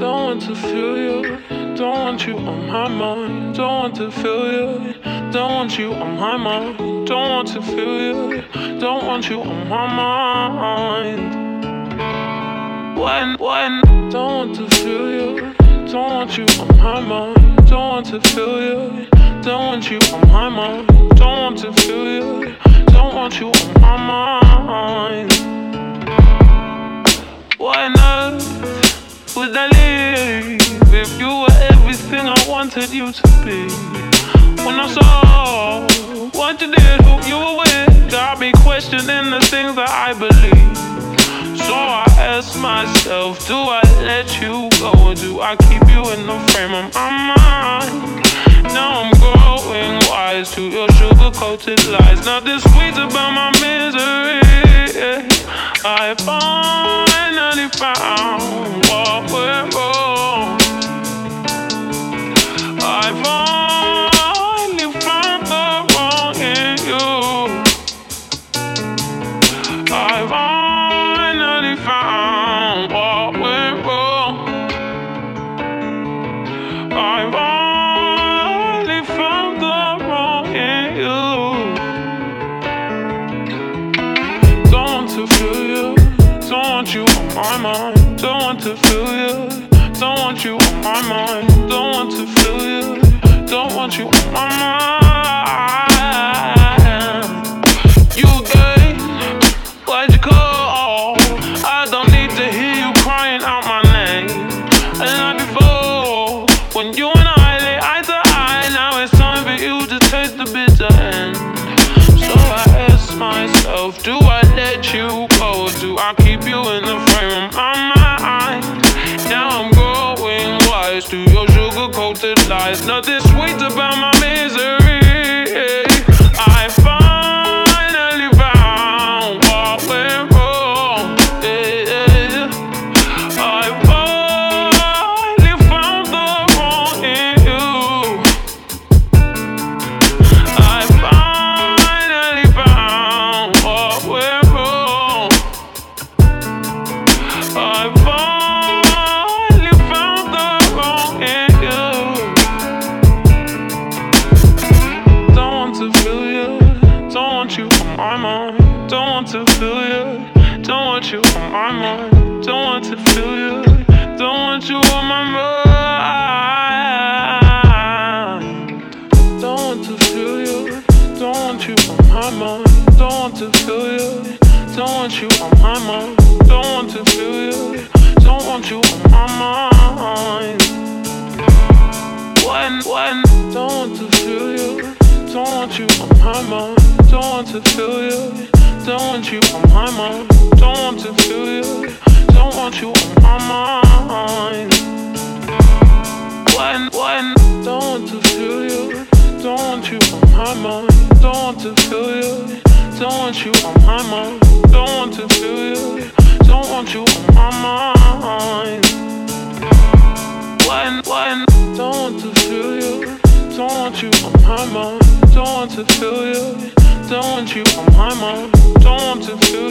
Don't want to feel you. Don't want you on my mind. Don't want to feel you. Don't want you on my mind. Don't want to feel you. Don't want you on my mind. When, when, don't want to feel you. Don't want you on my mind. Don't want to feel you. Don't want you on my mind. Don't want to feel you. Don't want you on my mind. Why not? Would I leave if you were everything I wanted you to be? When I saw what you did, who you were with, got me questioning the things that I believe. So I ask myself, do I let you go or do I keep you in the frame of my mind? Now I'm growing wise to your sugar coated lies. Not Nothing sweet about my misery. I finally found what went wrong. My mind. Don't want to feel you. Don't want you on my mind. Don't want to feel you. Don't want you on my mind. You gay? Why'd you call? I don't need to hear you crying out my name. And like before, when you wise to your sugar coated lies. Nothing sweet about my misery. To you. Don't want you on my mind. Don't want to feel you. Don't want you on my mind. Don't want to feel you. Don't want you on my mind. Don't want to feel you. Don't want you on my mind. When, when, don't want to feel you. Don't want you on my mind. Don't want to feel you. Don't want you on my mind. Don't want to feel you. Don't want you on my mind. Don't want to feel you. Don't want you on my mind. Don't want to feel you. Don't want you on my mind. When, when, don't want to feel you. Don't want you on my mind. Don't want to feel you. Don't want you on my mind. Don't want to feel you.